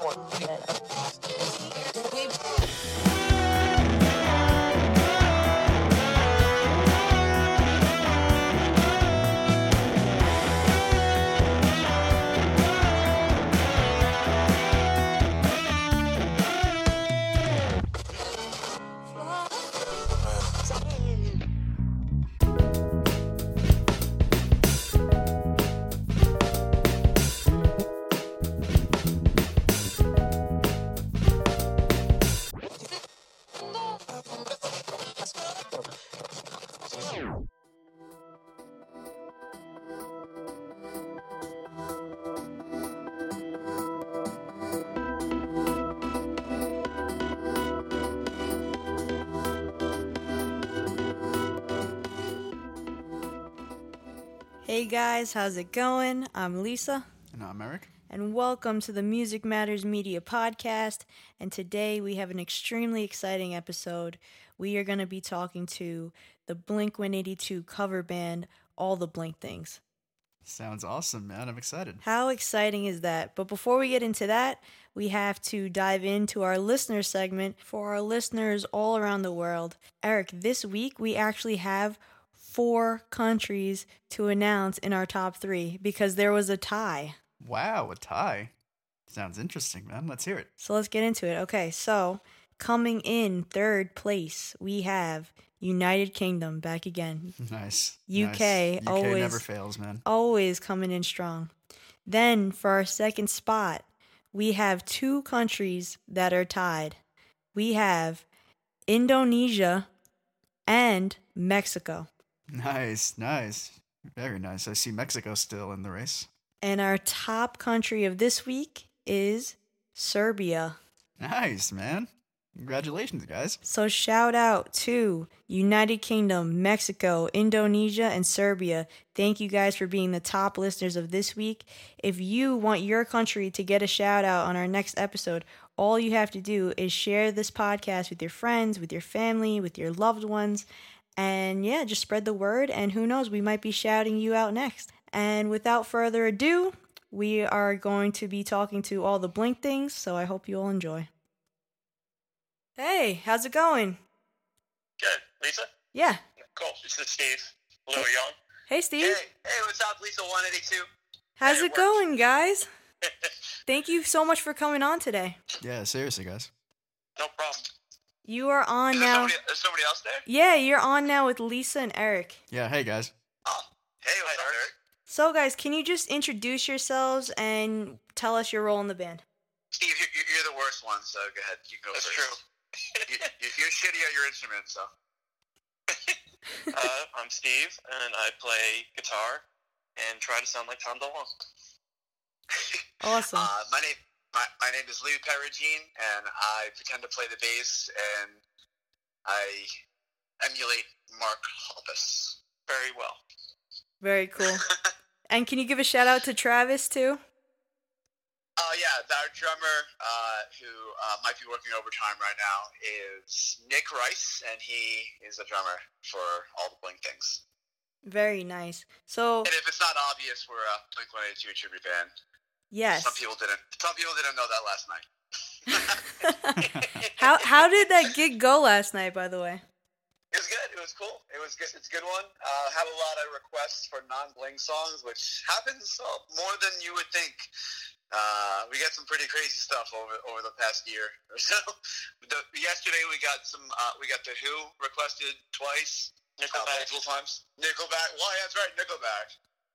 Hey guys, how's it going? I'm Lisa, And I'm Eric. and welcome to the Music Matters Media Podcast. And today we have an extremely exciting episode. We are going to be talking to the Blink 182 cover band, All the Blink Things. Sounds awesome, man. I'm excited. How exciting is that? But before we get into that, we have to dive into our listener segment for our listeners all around the world. Eric, this week we actually have four countries to announce in our top three because there was a tie. Wow, a tie. Sounds interesting, man. Let's hear it. So let's get into it. Okay, so coming in third place, we have United Kingdom back again. Nice. UK, nice. UK always- never fails, man. always coming in strong. Then for our second spot, we have two countries that are tied. We have Indonesia and Mexico. Nice, nice. Very nice. I see Mexico still in the race. And our top country of this week is Serbia. Nice, man. Congratulations, guys. So shout out to United Kingdom, Mexico, Indonesia, and Serbia. Thank you guys for being the top listeners of this week. If you want your country to get a shout out on our next episode, all you have to do is share this podcast with your friends, with your family, with your loved ones. And yeah, just spread the word. And who knows, we might be shouting you out next. And without further ado, we are going to be talking to all the Blink things. So I hope you all enjoy. Hey, how's it going? Good. Lisa? Yeah. Cool. This is Steve. Lou Young. Hey, Steve. Hey, hey, what's up, Lisa 182? How's hey, it it going, guys? Thank you so much for coming on today. Yeah, seriously, guys. no problem. You are on Is now. somebody, is somebody else there? Yeah, you're on now with Lisa and Eric. Yeah, hey, guys. Oh, hey, what's up, Eric? So, guys, can you just introduce yourselves and tell us your role in the band? Steve, you're, you're- you're the worst one, so go ahead. You go That's first. true. you, you- you're shitty at your instrument, so. uh, I'm Steve, and I play guitar and try to sound like Tom DeLonge. Awesome. Uh, my name my, my name is Lou Perugine, and I pretend to play the bass, and I emulate Mark Hoppus very well. Very cool. And can you give a shout out to Travis too? Oh yeah, our drummer, uh, who uh, might be working overtime right now, is Nick Rice, and he is a drummer for all the Blink things. Very nice. So, And if it's not obvious, we're a Blink One Eighty Two tribute band. Yes. Some people didn't. Some people didn't know that last night. how how did that gig go last night, by the way? It was good. It was cool. It was good. It's a good one. Uh, have a lot of requests for non-Blink songs, which happens uh, more than you would think. Uh, we got some pretty crazy stuff over over the past year or so. The, yesterday we got some. Uh, we got the Who requested twice, uh, Nickelback. multiple times. Nickelback. Well, yeah, that's right, Nickelback.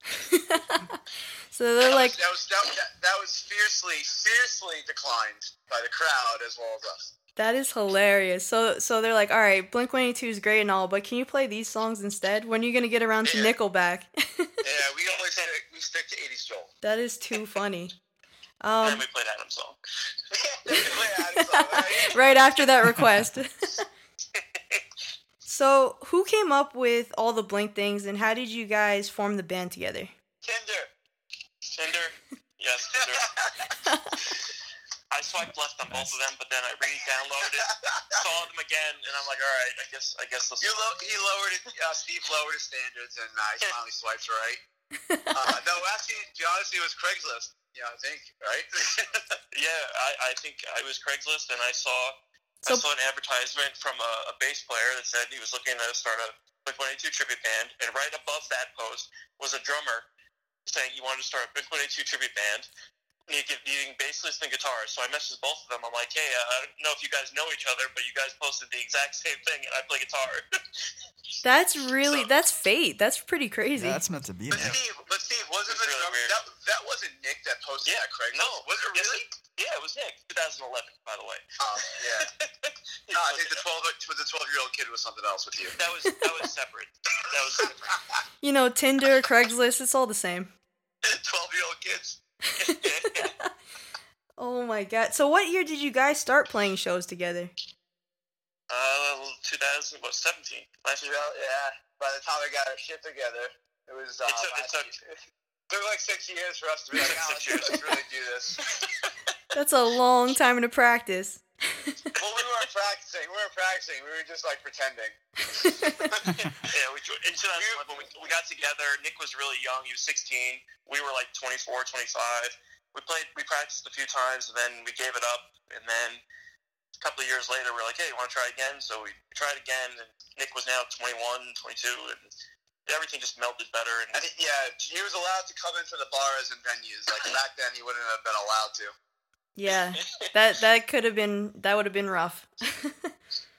so they're that like, was, that was that, that, that was fiercely fiercely declined by the crowd as well as us. That is hilarious. So so they're like, all right, Blink One Eighty Two is great and all, but can you play these songs instead? When are you gonna get around to Yeah. Nickelback? Yeah, we always stick, we stick to '80s Joel. that is too funny. and Um, then we played Adam's song. right after that request. So who came up with all the Blink things, and how did you guys form the band together? Tinder. Tinder. Yes, Tinder. I swiped left on both of them, but then I re-downloaded it, saw them again, and I'm like, all right, I guess I guess this. You lo- he lowered it. Uh, Steve lowered his standards, and uh, he finally swiped right. Uh, no, actually, to be honest, it was Craigslist. Yeah, I think right. Yeah, I, I I think I was Craigslist, and I saw So- I saw an advertisement from a, a bass player that said he was looking to start a Blink One Eighty Two tribute band, and right above that post was a drummer saying he wanted to start a Blink One Eighty Two tribute band. Needing, needing bassist and guitarist, so I messaged both of them. I'm like, "Hey, uh, I don't know if you guys know each other, but you guys posted the exact same thing, and I play guitar." That's really So- that's fate. That's pretty crazy. That's meant to be, But man. Steve, but Steve, wasn't It's the really drummer that, that wasn't Nick that posted Yeah, that Craigslist? no, was it Yes, really? Yeah, it was Nick, 2011, by the way. Oh, yeah. No, I think the twelve with the twelve year old kid was something else with you. that was that was separate. That was separate. you know, Tinder, Craigslist, it's all the same. Twelve year old kids. Oh my god. So what year did you guys start playing shows together? uh, 2000 what 17 last year. Yeah. By the time we got our shit together, it was. Uh, It took- it took- year. It took like six years for us to be like, It took "Oh, six let's, years." let's really do this. That's a long time to practice. well, we weren't practicing. We weren't practicing. We were just like pretending. yeah, we in 2011 we, we got together. Nick was really young; he was 16. We were like 24, 25. We played, we practiced a few times, and then we gave it up. And then a couple of years later, we are like, "Hey, you want to try again?" So we tried again, and Nick was now 21, 22, and everything just melted better. And I think, yeah, he was allowed to come into the bars and venues. Like back then, he wouldn't have been allowed to. yeah. That that could have been that would have been rough.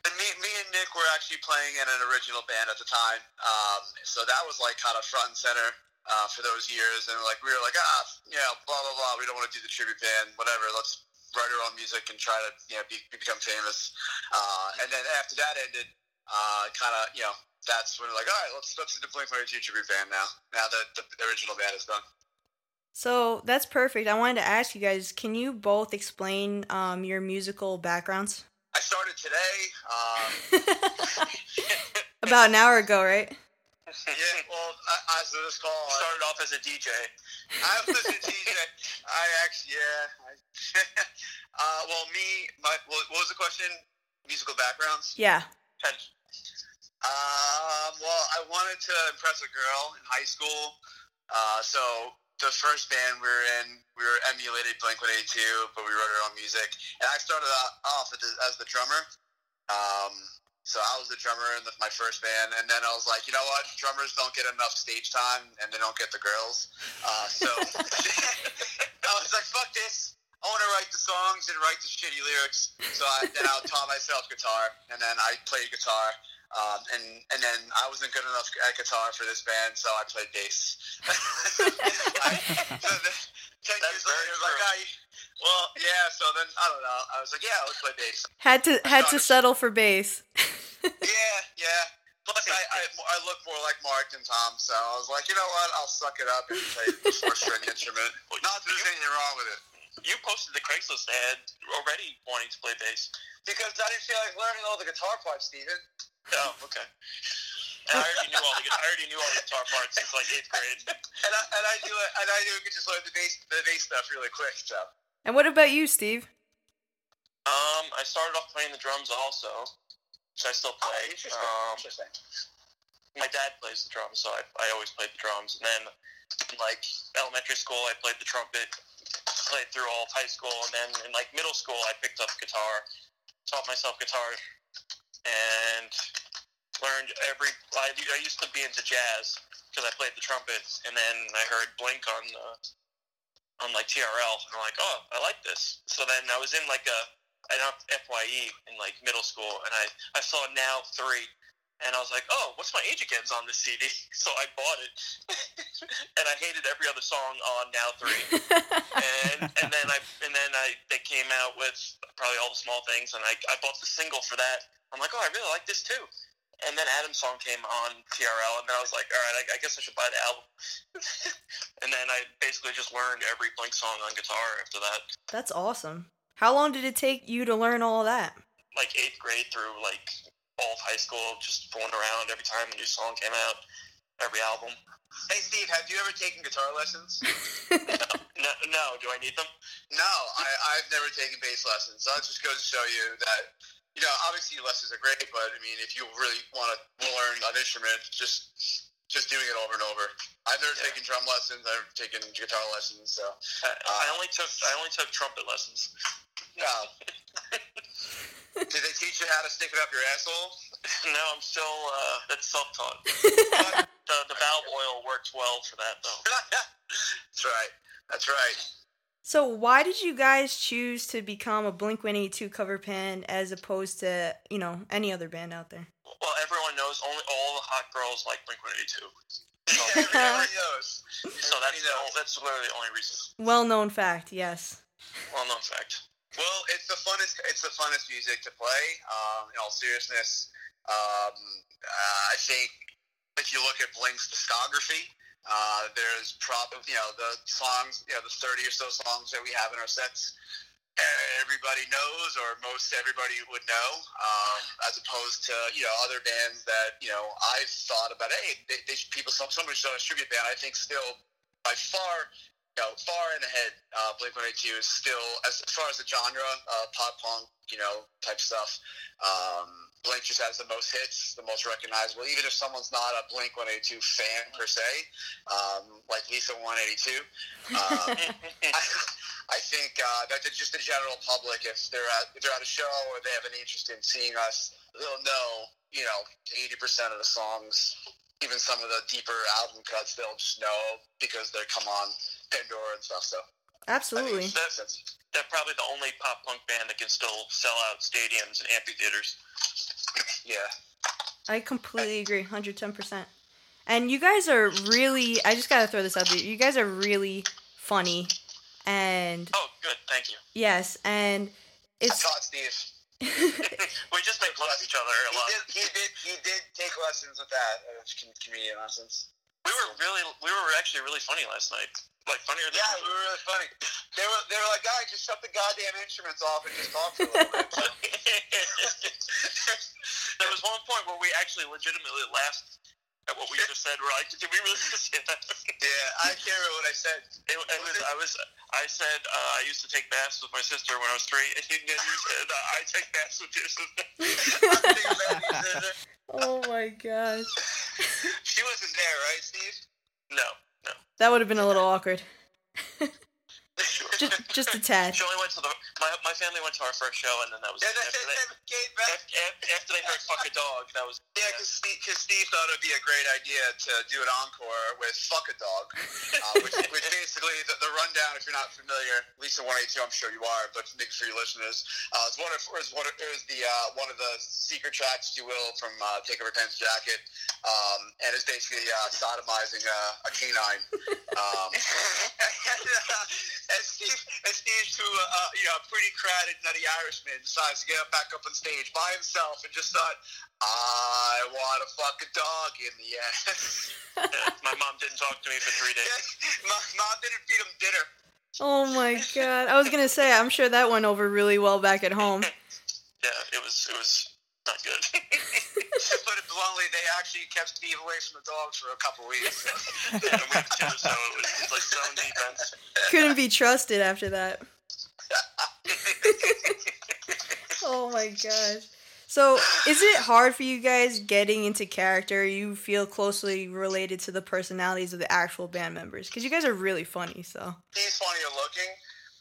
And me, me and Nick were actually playing in an original band at the time, um, so that was like kind of front and center uh, for those years. And like we were like, ah, yeah, blah blah blah. We don't want to do the tribute band, whatever. Let's write our own music and try to you know be, become famous. Uh, and then after that ended, uh, kind of you know that's when we're like, all right, let's let's do the Blink One Eighty Two tribute band now. Now that the original band is done. so that's perfect. I wanted to ask you guys, can you both explain um, your musical backgrounds? I started today. Um, About an hour ago, right? yeah, well, I, as of this call, I, started off as a DJ. I was a DJ. I actually, yeah. I, uh, well, me, my, what what was the question? Musical backgrounds. Yeah. Had Um, well, I wanted to impress a girl in high school. Uh, so the first band we were in, we were emulated Blink 182, but we wrote our own music. And I started off as the, as the drummer. Um, so I was the drummer in the, my first band, and then I was like, you know what? Drummers don't get enough stage time, and they don't get the girls. Uh, so I was like, fuck this. I want to write the songs and write the shitty lyrics. So I, then I taught myself guitar, and then I played guitar. Um, and and then I wasn't good enough at guitar for this band, so I played bass. I, so then, ten That's years later, very I was like, true. I, well, yeah. So then I don't know. I was like, yeah, let's play bass. Had to had to settle for bass. Yeah, yeah. Plus, I, I I look more like Mark than Tom, so I was like, you know what? I'll suck it up and play the four string instrument. Not that there's anything wrong with it, you posted the Craigslist ad already wanting to play bass. because I didn't feel like learning all the guitar parts, Steven. Oh, okay. And I already knew all the I already knew all the guitar parts since like eighth grade. And I and I knew and I knew we could just learn the bass the bass stuff really quick. So And what about you, Steve? Um, I started off playing the drums also, which I still play. Um, interesting. my dad plays the drums, so I, I always played the drums. And then, in, like elementary school, I played the trumpet. Played through all of high school, and then in like middle school, I picked up guitar. Taught myself guitar, and learned every. I, I used to be into jazz because I played the trumpet, and then I heard Blink on uh, on like TRL, and I'm like, oh, I like this. So then I was in like a I don't FYE in like middle school, and I I saw Now Three, and I was like, oh, what's my age against on this CD? So I bought it, and I hated every other song on Now Three, and and then I and then I they came out with probably all the small things, and I I bought the single for that. I'm like, oh, I really like this too. And then Adam's song came on TRL, and then I was like, all right, I, I guess I should buy the album. and then I basically just learned every Blink song on guitar after that, That's awesome. How long did it take you to learn all that? like eighth grade through like all of high school, just fooling around every time a new song came out, every album. Hey Steve, have you ever taken guitar lessons? No, no, do I need them? No, I, I've never taken bass lessons. So that just goes to show you that, you know, obviously lessons are great, but I mean, if you really want to learn an instrument, just just doing it over and over. I've never Yeah. taken drum lessons. I've taken guitar lessons. So I, I only took I only took trumpet lessons. No. Did they teach you how to stick it up your asshole? no, I'm still uh, that's self-taught. the the valve oil works well for that though. That's right. That's right. So why did you guys choose to become a Blink One Eight Two cover band as opposed to you know any other band out there? Well, everyone knows only all the hot girls like Blink 182. So, Everybody knows. so that's the, that's literally the only reason. Well known fact, yes. Well known fact. Well, it's the funnest. It's the funnest music to play. Um, in all seriousness, um, uh, I think if you look at Blink's discography, uh, there's probably you know the songs, you know the thirty or so songs that we have in our sets. Everybody knows, or most everybody would know, um, as opposed to you know other bands that you know I've thought about. Hey, they, they people, some, somebody a tribute band. I think still by far you know, far and ahead. Uh, Blink One Eight Two is still, as, as far as the genre, uh, pop punk, you know, type stuff. Um, Blink just has the most hits, the most recognizable. Even if someone's not a Blink One Eight Two fan per se, um, like Lisa One Eighty Two, um, I, I think uh, that just the general public, if they're at if they're at a show or they have an interest in seeing us, they'll know, you know, eighty percent of the songs even some of the deeper album cuts they'll just know because they come on Pandora and stuff. So Absolutely. think it makes sense. They're probably the only pop punk band that can still sell out stadiums and amphitheaters. Yeah. I completely agree, 110%. And you guys are really, I just gotta throw this out there. You guys are really funny. And Oh, good, thank you. yes, and I it's. taught Steve. We just make fun of each other a He lot. did. He did. He did take lessons with that com- comedian lessons. We were really, we were actually really funny last night. Like funnier than Yeah, we were really funny. They were. They were like, guys, just shut the goddamn instruments off and just talk for a little bit. there was one point where we actually legitimately laughed at what we just said. We're like, did we really just say that? yeah, I can't remember what I said. It, it was, I was, I said uh, I used to take baths with my sister when I was three, and then you said uh, I take baths with your sister. oh my gosh. she wasn't there, right, Steve? No, no. That would have been a little awkward. Sure. Just, just a tad. She only went to the my, my family went to our first show, and then that was Yeah, it. after, they, after, after they heard "fuck a dog," that was Yeah, because Steve, 'cause Steve thought it'd be a great idea to do an encore with "Fuck a Dog," uh, which, which basically the, the rundown. If you're not familiar, Lisa One Eight Two, I'm sure you are, but make sure your listeners. Uh, it's one of is one of, it was the uh, one of the secret tracks, if you will, from uh, Take Off Your Pants and Jacket, um, and it's basically uh, sodomizing uh, a canine. Um, and, and Steve, and Steve, who uh, uh, you know, a pretty crowded nutty Irishman, decides to get up back up on stage by himself and just thought, I want to fuck a dog in the ass. my mom didn't talk to me for three days. mom, mom didn't feed him dinner. Oh my god. I was gonna say, I'm sure that went over really well back at home. Yeah, it was it was not good. to put it bluntly, they actually kept Steve away from the dogs for a couple weeks. we two, so it was, it was like zone defense. Couldn't be trusted after that. Oh my gosh. So, is it hard for you guys getting into character? You feel closely related to the personalities of the actual band members because you guys are really funny. So, He's funnier looking.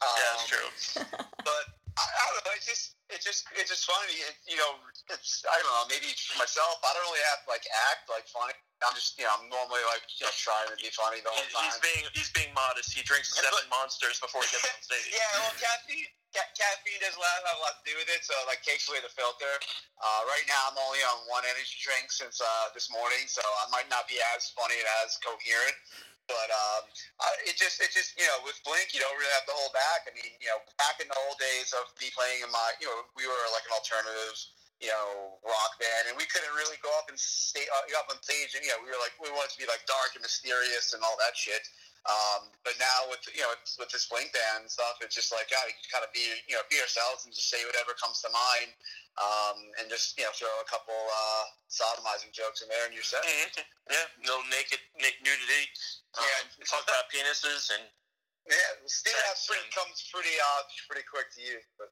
Um, Yeah, that's true. but I, I don't know. It's just, it's just, it's just funny. It, you know, it's I don't know. Maybe for myself, I don't really have to like act like funny. I'm just, you know, I'm normally like you know trying to be funny the whole time. he's being he's being modest. He drinks seven but- monsters before he gets on stage. yeah, well, caffeine, ca- caffeine does a lot, have a lot to do with it. So it, like takes away the filter. Uh, right now, I'm only on one energy drink since uh, this morning, so I might not be as funny and as coherent. But um, it just, it just, you know, with Blink, you don't really have to hold back. I mean, you know, back in the old days of me playing in my, you know, we were like an alternative, you know, rock band, and we couldn't really go up and stay uh, up on stage, and you know, we were like, we wanted to be like dark and mysterious and all that shit. Um, but now with you know with, with this Blink band and stuff, it's just like God, we can kind of be you know be ourselves and just say whatever comes to mind, um, and just you know throw a couple uh, sodomizing jokes in there, and you're set. Mhm. Yeah, no naked na- nudity. Um, Yeah. talk about penises and Yeah, Steve that pretty, comes pretty uh pretty quick to you, but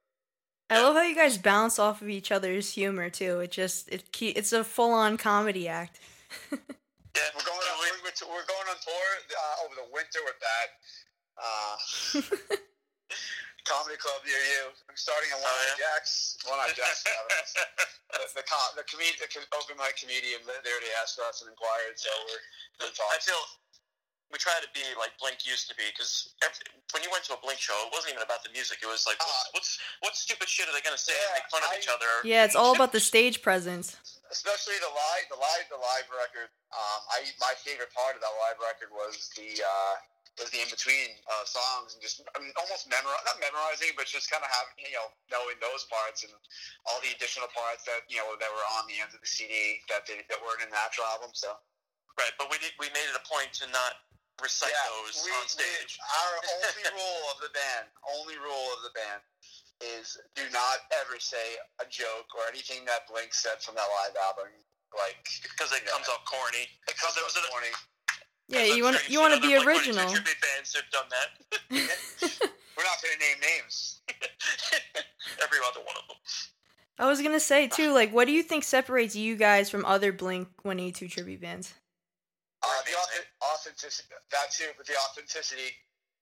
I love how you guys bounce off of each other's humor too. It just it it's a full on comedy act. yeah, we're going on, we're, we're, we're going on tour uh, over the winter with that. Uh, comedy club near you. I'm starting at One Oh, Eye yeah? Jacks. One Eye Jacks. the the, com- the, comed- the com- open mic comedian, they they already asked us and inquired, so we're, we're I feel we try to be like Blink used to be because when you went to a Blink show, it wasn't even about the music. It was like, what's Uh, what's, what stupid shit are they gonna say yeah, and make fun of each other? Yeah, it's all about the stage presence. Especially the live, the live, the live record. Um, I my favorite part of that live record was the uh, was the in between uh, songs and just I mean, almost memorize, not memorizing, but just kind of having you know knowing those parts and all the additional parts that you know that were on the end of the CD that they, that weren't in the actual album. So Right, but we did, we made it a point to not recite yeah, those we- on stage. we- our only rule of the band, only rule of the band. Is do not ever say a joke or anything that Blink said from that live album. Like because it Yeah. comes off corny. Because it comes there was a- corny. Yeah, you want sure you want to be other Blink-182 original. Tribute bands have done that. We're not going to name names. Every other one of them. I was gonna say too, like, what do you think separates you guys from other Blink One Eighty Two tribute bands? Uh, the authenticity, that too, but the authenticity,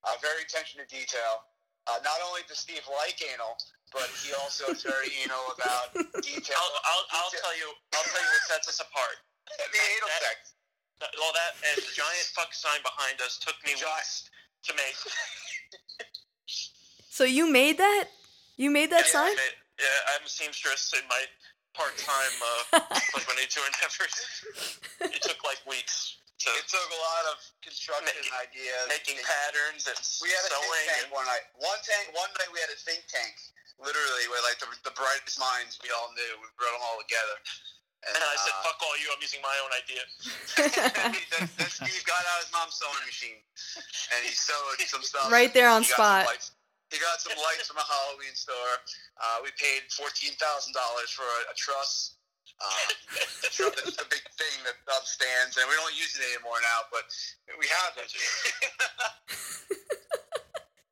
uh, very attention to detail. Uh, not only does Steve like anal, but he also is very anal about detail. I'll, I'll, I'll detail- tell you. I'll tell you what sets us apart. the anal that- sex. All that and the giant fuck sign behind us took me weeks to make. So you made that? You made that yeah, sign? I made- yeah, I'm a seamstress in my part-time uh, Blink 182 endeavors. It took like weeks to It took a lot of construction Making- ideas. making Think- patterns and We had a think sewing. tank And, one night. One tank. One night we had a think tank. Literally, where like the, the brightest minds we all knew. We brought them all together. and I said, uh, "Fuck all you! I'm using my own idea." then, then Steve got out his mom's sewing machine and he sewed some stuff. Right there on He spot. He got some lights from a Halloween store. Uh, we paid fourteen thousand dollars for a, a truss. Um, the truss is the big thing that up stands, and we don't use it anymore now, but we have it.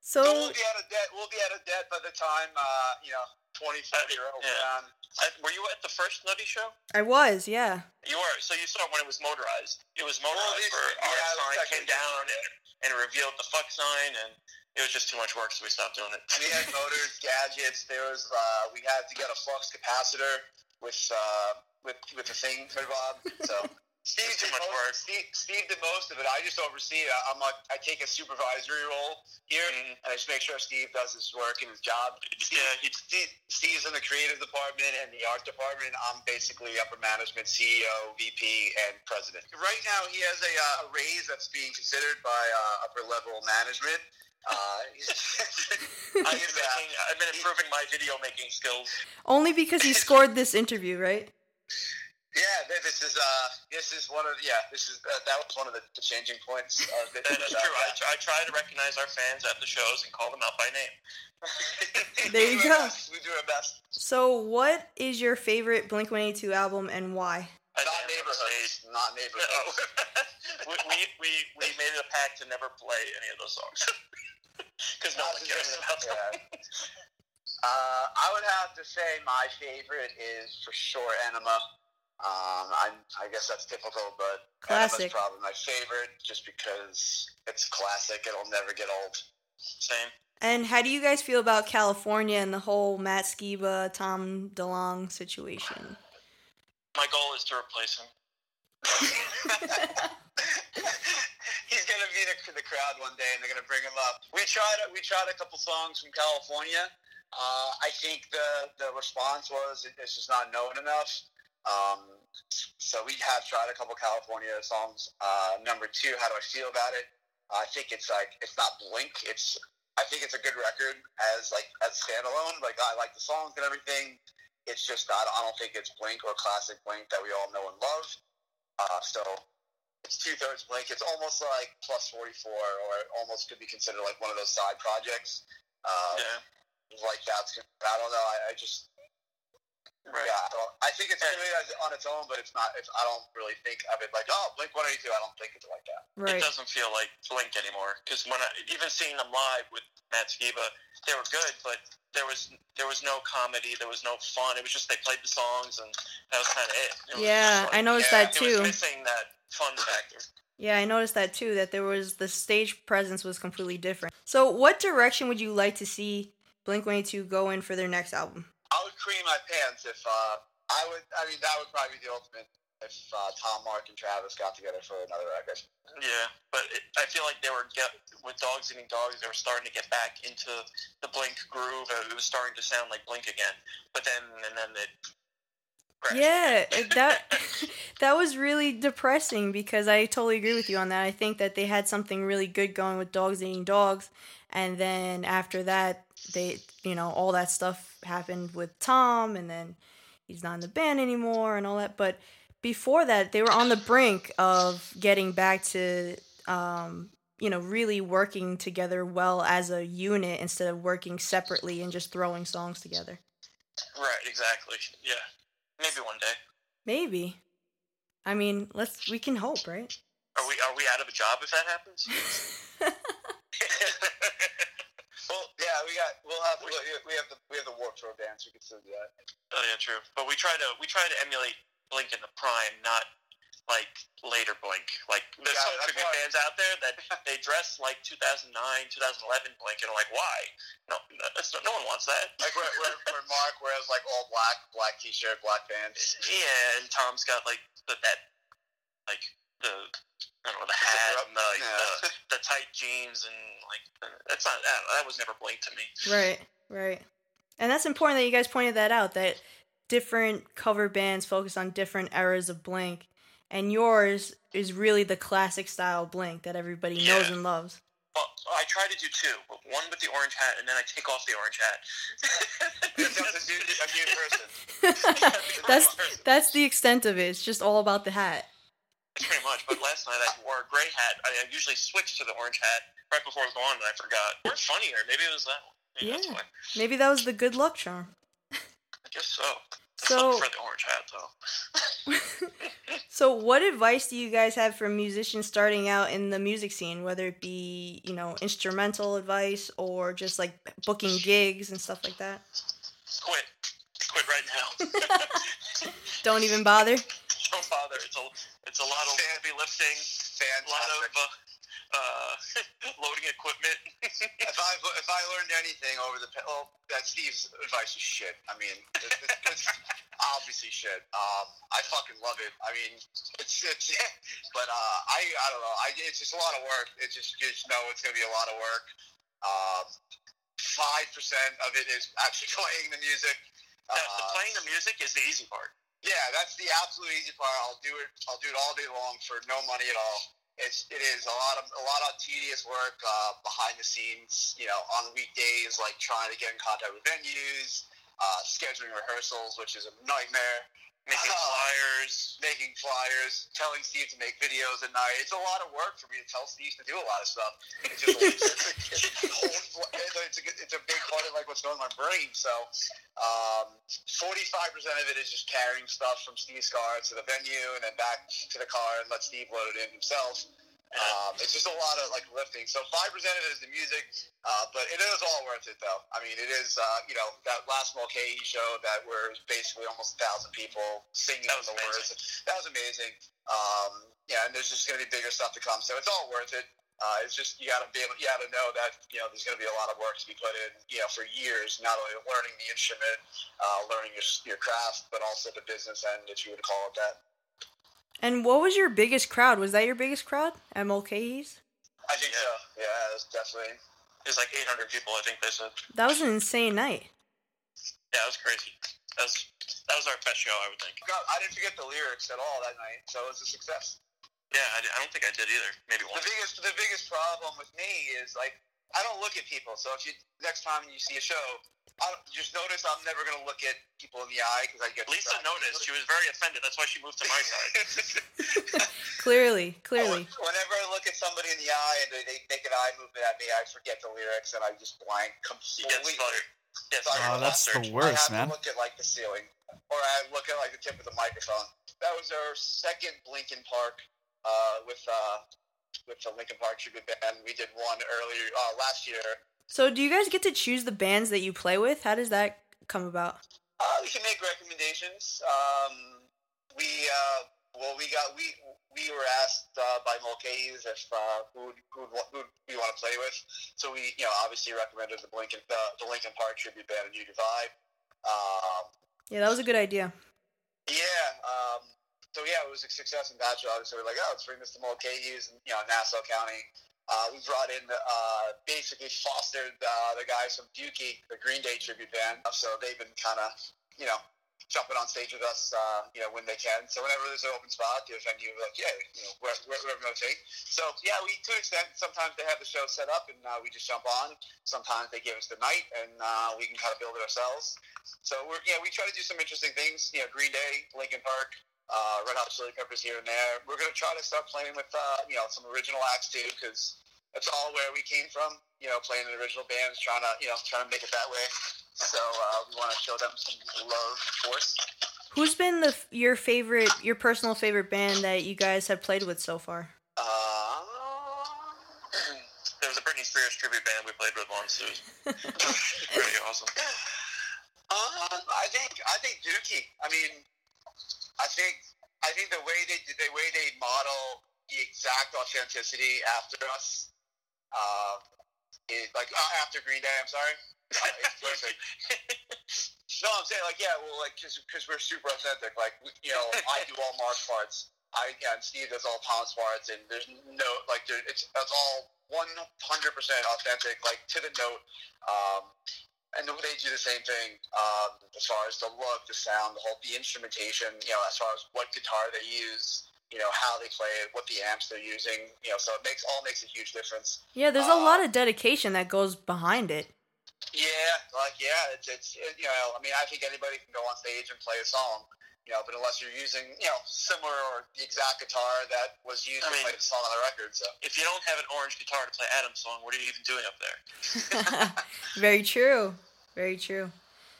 so So we'll be out of debt. We'll be out of debt by the time uh, you know twenty thirty year old Yeah. around. I, were you at the first Nutty show? I was, yeah. You were. So you saw it when it was motorized. It was motorized this- where yeah, our it sign came down and, and revealed the fuck sign, and it was just too much work, so we stopped doing it. We had motors, gadgets. There was uh, we had to get a flux capacitor with uh, with with the thing for Bob. So Steve did much most, work. Steve, Steve did most of it. I just oversee it. I'm like I take a supervisory role here, Mhm. and I just make sure Steve does his work and his job. Steve, Yeah, Steve, Steve's in the creative department and the art department. I'm basically upper management, CEO, VP, and president. Right now, he has a, uh, a raise that's being considered by uh, upper level management. Uh, I've been, uh, making, I've been improving my video making skills. Only because he scored this interview, right? Yeah, this is uh, this is one of yeah, this is uh, that was one of the, the changing points. Of the, That is true. I, try- I try to recognize our fans at the shows and call them out by name. There you We go. best. We do our best. So what is your favorite Blink One Eighty Two album and why? Not damn never neighborhoods. Not stayed. neighborhoods. No. we, we, we, we made it a pact to never play any of those songs. Because no one cares about them. Yeah. Uh, I would have to say my favorite is for sure Enema. Um, I, I guess that's typical, but Classic. Enema's probably my favorite just because it's classic. It'll never get old. Same. And how do you guys feel about California and the whole Matt Skiba, Tom DeLonge situation? My goal is to replace him. The crowd one day, and they're gonna bring him up. We tried we tried a couple songs from California. Uh, I think the the response was it's just not known enough. Um, so we have tried a couple California songs. Uh, number two, how do I feel about it? I think it's like it's not Blink. It's I think it's a good record as like as standalone. Like I like the songs and everything. It's just not. I don't think it's Blink or classic Blink that we all know and love. Uh, so it's two thirds Blink. It's almost like plus forty four, or it almost could be considered like one of those side projects. Uh, Yeah. Like that's. I don't know. I, I just. Right. Yeah, I, don't, I think it's good as- on its own, but it's not. It's, I don't really think of it like, oh, Blink One Eighty Two. I don't think it's like that. Right. It doesn't feel like Blink anymore. Because when I even seeing them live with Matt Skiba, they were good, but there was there was no comedy, there was no fun. It was just they played the songs and that was kind of it. It Yeah, just I noticed yeah, that It too. was missing that fun factor. Yeah, I noticed that too. That there was the stage presence was completely different. So, what direction would you like to see Blink 182 go in for their next album? I would cream my pants if uh, I would. I mean, that would probably be the ultimate if uh, Tom, Mark, and Travis got together for another record. Yeah, but it, I feel like they were get with dogs eating dogs. They were starting to get back into the Blink groove. It was starting to sound like Blink again. But then and then it. Yeah, that that was really depressing because I totally agree with you on that. I think that they had something really good going with dogs eating dogs, and then after that, they you know all that stuff happened with Tom, and then he's not in the band anymore and all that. But before that, they were on the brink of getting back to um, you know really working together well as a unit instead of working separately and just throwing songs together. Right. Exactly. Yeah. Maybe one day. Maybe. I mean, let's we can hope, right? Are we are we out of a job if that happens? Well, yeah, we got. We'll have. We we have the we have the Warped Tour dance. We can still do that. oh yeah, true. But we try to we try to emulate Blink in the prime, not like later Blink. Like there's Yeah, some that's tribute why- bands out there that they dress like 2009, 2011 Blink, and I'm like, why? No, that's no, no one wants that. Like where, where, where Mark wears like all black, black T-shirt, black pants. Yeah, and Tom's got like the, that, like the I don't know the hat and the, like, yeah. the the tight jeans and like that's not that, that was never Blink to me. Right, right. And that's important that you guys pointed that out that different cover bands focus on different eras of Blink, and yours is really the classic style blank that everybody knows and loves. Well, I try to do two. One with the orange hat, and then I take off the orange hat. That's new, new that's that's the extent of it. It's just all about the hat. Pretty much. But last night I wore a gray hat. I, I usually switch to the orange hat right before I go on, and I forgot. Or funnier. Maybe it was that one. Maybe that's Yeah. why. Maybe that was the good luck charm. I guess so. I So- still prefer the orange hat, though. So, what advice do you guys have for musicians starting out in the music scene, whether it be, you know, instrumental advice or just like booking gigs and stuff like that? Quit. Quit right now. Don't even bother. Don't bother. It's a it's a lot of heavy lifting, a lot of Fantastic. uh, uh, loading equipment. if I if I learned anything over the well, that Steve's advice is shit. I mean, it, it, it's obviously shit. Um, I fucking love it. I mean, it's it's but uh, I I don't know. I it's just a lot of work. It's just you just know it's gonna be a lot of work. Um, Five percent of it is actually playing the music. the, the Uh, playing the music is the easy part. Yeah, that's the absolute easy part. I'll do it. I'll do it all day long for no money at all. It's it is a lot of a lot of tedious work uh, behind the scenes. You know, on weekdays, like trying to get in contact with venues, uh, scheduling rehearsals, which is a nightmare. Making Oh. flyers. Making flyers, telling Steve to make videos at night. It's a lot of work for me to tell Steve to do a lot of stuff. It's just it's, it's, it's, it's, a, it's a big part of like what's going on in my brain. So um, 45% of it is just carrying stuff from Steve's car to the venue and then back to the car and let Steve load it in himself. Um, it's just a lot of like lifting. So five percent of it is the music, uh, but it is all worth it though. I mean, it is. Uh, you know, that last Mulcahy show that was basically almost a thousand people singing That was the amazing. words. That was amazing. Um, yeah, and there's just going to be bigger stuff to come. So it's all worth it. Uh, it's just you got to be able, you got to know that you know there's going to be a lot of work to be put in, you know, for years. Not only learning the instrument, uh, learning your your craft, but also the business end, if you would call it that. And what was your biggest crowd? Was that your biggest crowd at Mulcahy's? I think so. Yeah, it was definitely. It was like 800 people, I think they said. That was an insane night. Yeah, it was crazy. That was that was our best show, I would think. God, I didn't forget the lyrics at all that night, so it was a success. Yeah, I, I don't think I did either. Maybe one. The biggest, the biggest problem with me is like I don't look at people. So if you next time you see a show, I don't, just notice I'm never gonna look at people in the eye because I get Lisa distracted. noticed. She was very offended. That's why she moved to my side. Clearly, clearly. Whenever I look at somebody in the eye and they, they make an eye movement at me, I forget the lyrics and I just blank completely. stuttered. Yeah, Oh, stuttered that's bastard. the I have man. to look at like the ceiling, or I look at like the tip of the microphone. That was our second Linkin Park uh, with uh, with the Linkin Park tribute band. We did one earlier uh, last year. So, do you guys get to choose the bands that you play with? How does that come about? Uh, we can make recommendations. Um, we uh, well, we got we we were asked uh, by Mulcahy's if uh, who who who we want to play with. So we you know obviously recommended the Linkin the, the Linkin Park tribute band, A New Divide. Um, Yeah, that was a good idea. yeah. Um, so yeah, it was a success in Bachelor. So we're like, oh, let's bring this to Mulcahy's and you know Nassau County. Uh, we brought in uh, basically fostered uh, the guys from Dookie, the Green Day tribute band. So they've been kind of you know jumping on stage with us, uh, you know, when they can. So whenever there's an open spot, the venue, we're like, yeah, you know, wherever they take. So yeah, we to an extent, sometimes they have the show set up and uh, we just jump on. Sometimes they give us the night and uh, we can kind of build it ourselves. So we're yeah, we try to do some interesting things. You know, Green Day, Linkin Park. Uh, Red Hot Chili Peppers here and there. We're gonna try to start playing with uh, you know some original acts too, because that's all where we came from. You know, playing in original bands, trying to you know trying to make it that way. So uh, we want to show them some love, of course. Who's been the your favorite, your personal favorite band that you guys have played with so far? Uh, There was a Britney Spears tribute band we played with once. It was pretty awesome. um, I think I think Dookie. I mean, I think I think the way they the way they model the exact authenticity after us, uh, is like uh, after Green Day. I'm sorry. No, I'm saying like yeah, well, like because we're super authentic. Like we- you know, I do all Mark parts. I yeah, and Steve does all Tom's parts, and there's no like there, it's it's all 100 percent authentic, like to the note. Um, and they do the same thing um, as far as the look, the sound, the whole the instrumentation. You know, as far as what guitar they use, you know, how they play it, what the amps they're using. You know, so it makes all makes a huge difference. Yeah, there's a Uh, lot of dedication that goes behind it. Yeah, like yeah, it's it's it, you know, I mean, I think anybody can go on stage and play a song, you know, but unless you're using you know similar or the exact guitar that was used I to mean- play the song on the record. So If you don't have an orange guitar to play Adam's song, what are you even doing up there? Very true. Very true.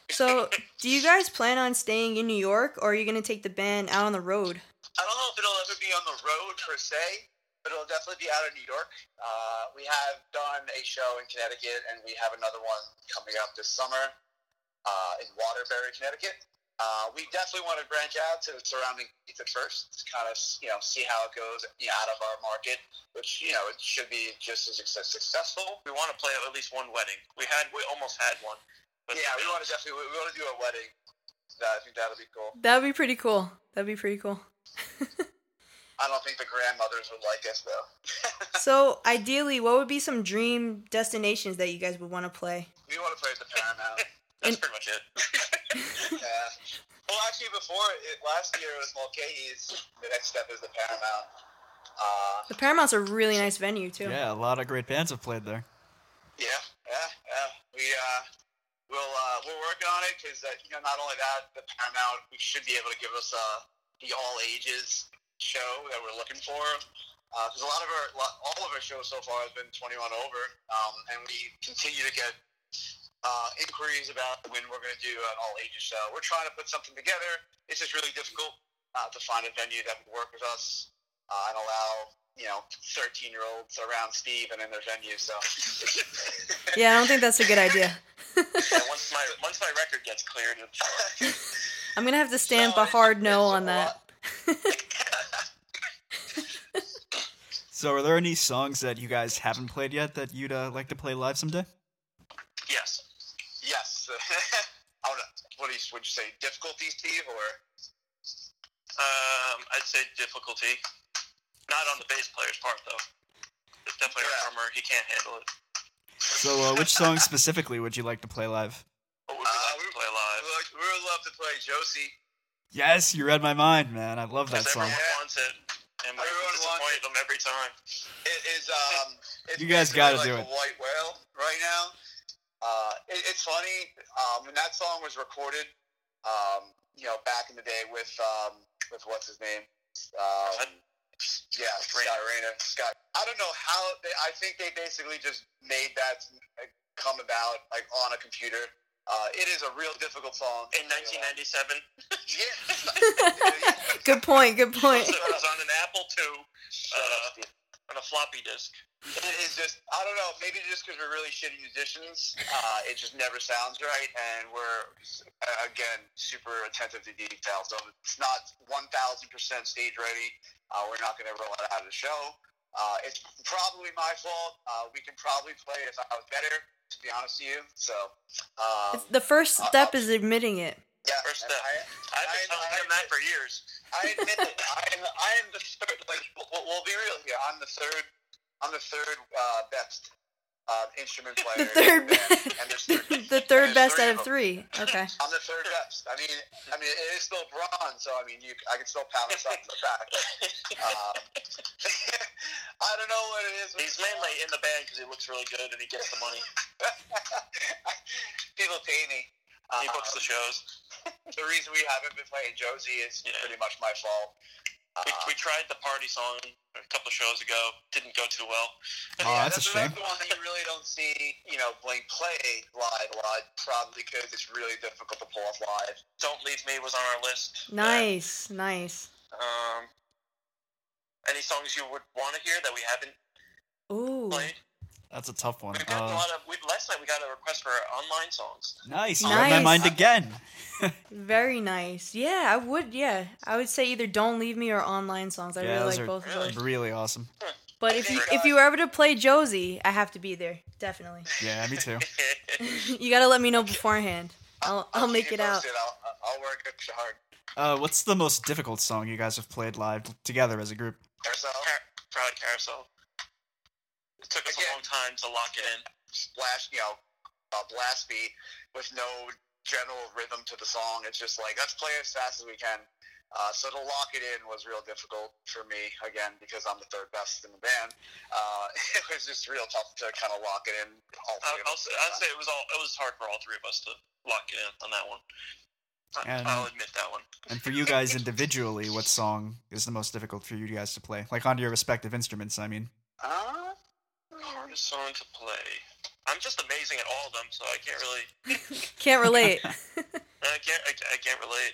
So, do you guys plan on staying in New York, or are you gonna take the band out on the road? I don't know if it'll ever be on the road per se, but it'll definitely be out of New York. Uh, we have done a show in Connecticut, and we have another one coming up this summer uh, in Waterbury, Connecticut. Uh, we definitely want to branch out to the surrounding states at first, to kind of you know see how it goes you know, out of our market, which you know it should be just as successful. We want to play at least one wedding. We had, we almost had one. But Yeah, we want to definitely we want to do a wedding. That, I think that'll be cool. That'd be pretty cool. That'd be pretty cool. I don't think the grandmothers would like us though. So, ideally, what would be some dream destinations that you guys would want to play? we want to play at the Paramount. That's And- pretty much it. Yeah. Well, actually, before it, last year it was Mulcahy's. The next step is the Paramount. Uh, The Paramount's a really nice venue too. Yeah, a lot of great bands have played there. yeah, yeah, yeah. We uh, we'll uh, we're working on it because uh, you know not only that, the Paramount we should be able to give us uh, the all ages show that we're looking for. Because a lot of our, lot- all of our shows so far has been 21 over, um, and we continue to get uh, inquiries about when we're going to do an all ages show. We're trying to put something together. It's just really difficult uh, to find a venue that would work with us uh, and allow you know 13 year olds around Steve and in their venue. So Yeah, I don't think that's a good idea. And once my once my record gets cleared, it's- I'm gonna have to stamp No, a hard no on that. So, are there any songs that you guys haven't played yet that you'd uh, like to play live someday? yes. Yes. I wanna, what do you would you say? Difficulty, Steve, or Um, I'd say difficulty. Not on the bass player's part though. It's definitely Yeah. our drummer. He can't handle it. So, uh, which song specifically would you like to play live? What would we Uh, like we- to play we live? would, we would love to play Josie. Yes, you read my mind, man. I love that Because song. everyone Yeah. wants it, and we Everyone wants disappoint them every time. It is um. It's You guys gotta like do it. white whale right now. Uh, it, it's funny. Um, when that song was recorded, um, you know, back in the day with um, with what's his name, um, yeah, Scott Raynor. Scott. I don't know how. They, I think they basically just made that come about like on a computer. Uh, it is a real difficult song. In 1997, Yeah. good point. Good point. it was on an Apple II. Uh, Steve. On a floppy disk. It is just, I don't know, maybe just because we're really shitty musicians, uh, it just never sounds right, and we're, uh, again, super attentive to detail. So it's not 1,000% stage ready. Uh, we're not going to roll it out of the show. Uh, it's probably my fault. Uh, we can probably play if I was better, to be honest with you. So, um, the first step I'll- is admitting it. yeah, First step. I, I've been telling I- him that for years. I admit it. I am, I am the third. Like, we'll, we'll be real here. I'm the third. I'm the third uh, best uh, instrument player. The third, in the band, and there's three. the third best three out of of three. Okay. I'm the third best. I mean, I mean, it is still bronze, so I mean, you, I can still pat myself on the back. Um, I don't know what it is. He's mainly in the band because he looks really good and he gets the money. People pay me. He books the Um, shows. the reason we haven't been playing Josie is Yeah. pretty much my fault. We, Uh, we tried the party song a couple shows ago. Didn't go too well. Oh, yeah, that's a that's, shame. the one that you really don't see, you know, Blink play live a lot, probably because it's really difficult to pull off live. Don't Leave Me was on our list. Nice, nice. Um, any songs you would want to hear that we haven't Ooh. played? That's a tough one. We've gotten a Uh, lot of. We, last night we got a request for online songs. nice. You read my mind again. Very nice. Yeah, I would. Yeah, I would say either "Don't Leave Me" or "Online Songs." I Yeah, really those like are both of really- those. really awesome. But if you if you were ever to play Josie, I have to be there. Definitely. Yeah, me too. you gotta let me know beforehand. I'll I'll keep make it out. I'll, I'll work extra hard. Uh, what's the most difficult song you guys have played live together as a group? Carousel, Car- Probably Carousel. It took us a long time to lock it in. splash, you know, uh, blast beat with no general rhythm to the song. It's just like let's play as fast as we can. Uh, so to lock it in was real difficult for me again because I'm the third best in the band. Uh, it was just real tough to kind of lock it in. All I'll, three of I'll, say, I'd say it was all. It was hard for all three of us to lock it in on that one. I, And- I'll admit that one. And for you guys individually, what song is the most difficult for you guys to play? Like on your respective instruments, I mean. Uh, Hardest song to play. I'm just amazing at all of them, so I can't really. Can't relate. I can't. I, I can't relate.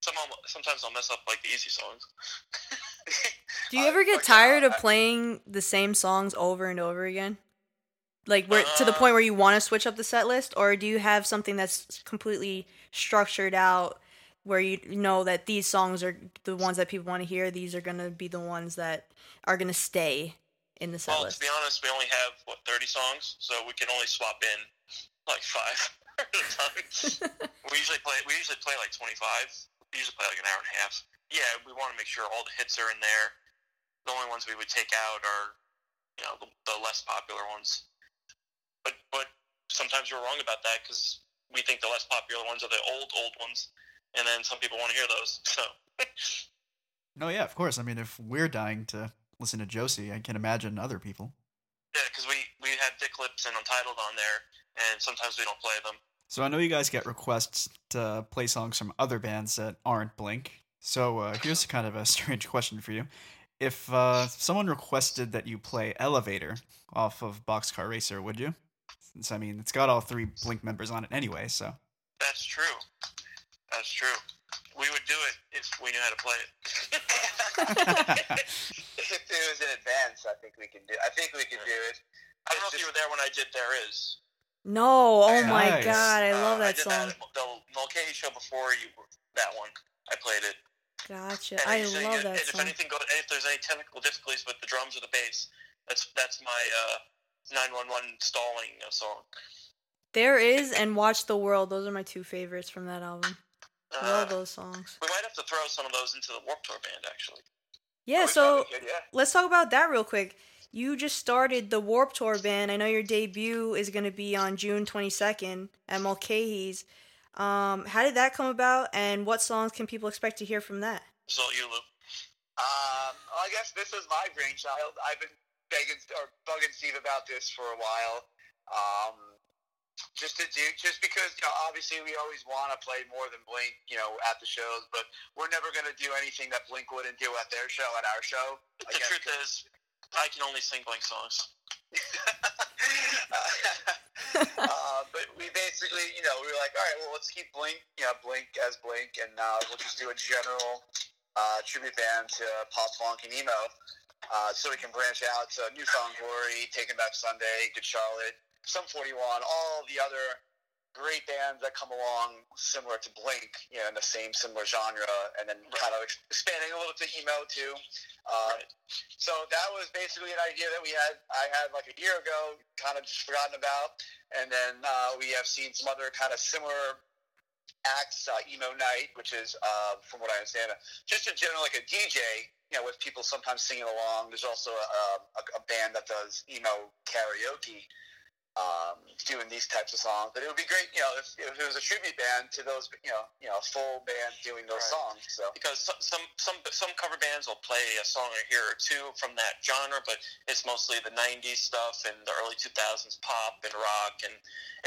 Some sometimes I'll mess up like the easy songs. Do you ever get tired of playing the same songs over and over again? Like where to the Uh, point where you want to switch up the set list, or do you have something that's completely structured out where you know that these songs are the ones that people want to hear? These are gonna be the ones that are gonna stay in the set Well, list. to be honest, we only have what 30 songs, so we can only swap in like five at a time. we usually play. We usually play like 25. We usually play like an hour and a half. Yeah, we want to make sure all the hits are in there. The only ones we would take out are, you know, the, the less popular ones. But but sometimes we're wrong about that because we think the less popular ones are the old old ones, and then some people want to hear those. So No, yeah, of course. I mean, if we're dying to listen to Josie, I can imagine other people. yeah, because we we have Dick Lips and Untitled on there, and sometimes we don't play them. So I know you guys get requests to play songs from other bands that aren't Blink. So uh, here's kind of a strange question for you. If uh, someone requested that you play Elevator off of Boxcar Racer, would you? Since I mean, it's got all three Blink members on it anyway, so. That's true. That's true. We would do it if we knew how to play it. if it was in advance, I think we can do. I think we can do it. I don't know if you were there when I did There Is. no, oh my god, I Uh, love I that did song. That, the Mulcahy show before you, that one. I played it. Gotcha. And I love and that if song. anything goes, if there's any technical difficulties with the drums or the bass, that's that's my uh, 911 stalling uh, song. There is and Watch the World. Those are my two favorites from that album. Uh, Love those songs. we might have to throw some of those into the Warp Tour band, actually. Yeah, so probably yeah. let's talk about that real quick. You just started the Warp Tour band. I know your debut is going to be on June 22nd at Mulcahy's. Um, how did that come about, and what songs can people expect to hear from that? So you, Lou. Um, well, I guess this is my brainchild. I've been begging or bugging Steve about this for a while. Um, just to do, just because you know, obviously we always want to play more than Blink, you know, at the shows, but we're never going to do anything that Blink wouldn't do at their show at our show. The Again, truth is, I can only sing Blink songs. uh, but we basically, you know, we were like, all right, well, let's keep Blink, you know, Blink as Blink, and uh, we'll just do a general uh, tribute band to pop, punk, and emo. uh, so we can branch out to New Found Glory, Taking Back Sunday, Good Charlotte, Sum 41, all the other great bands that come along similar to Blink, you know, in the same similar genre, and then kind of expanding a little to emo too. Uh, Right. So that was basically an idea that we had. I had like a year ago, kind of just forgotten about, and then uh, we have seen some other kind of similar acts. Uh, emo night, which is, uh, from what I understand, just in general like a DJ. You know, with people sometimes singing along. There's also a, a, a band that does emo karaoke um, doing these types of songs. But it would be great, you know, if, if it was a tribute band to those, you know, you know, full band doing those Right. songs. So because some, some some some cover bands will play a song or here or two from that genre, but it's mostly the '90s stuff and the early 2000s pop and rock, and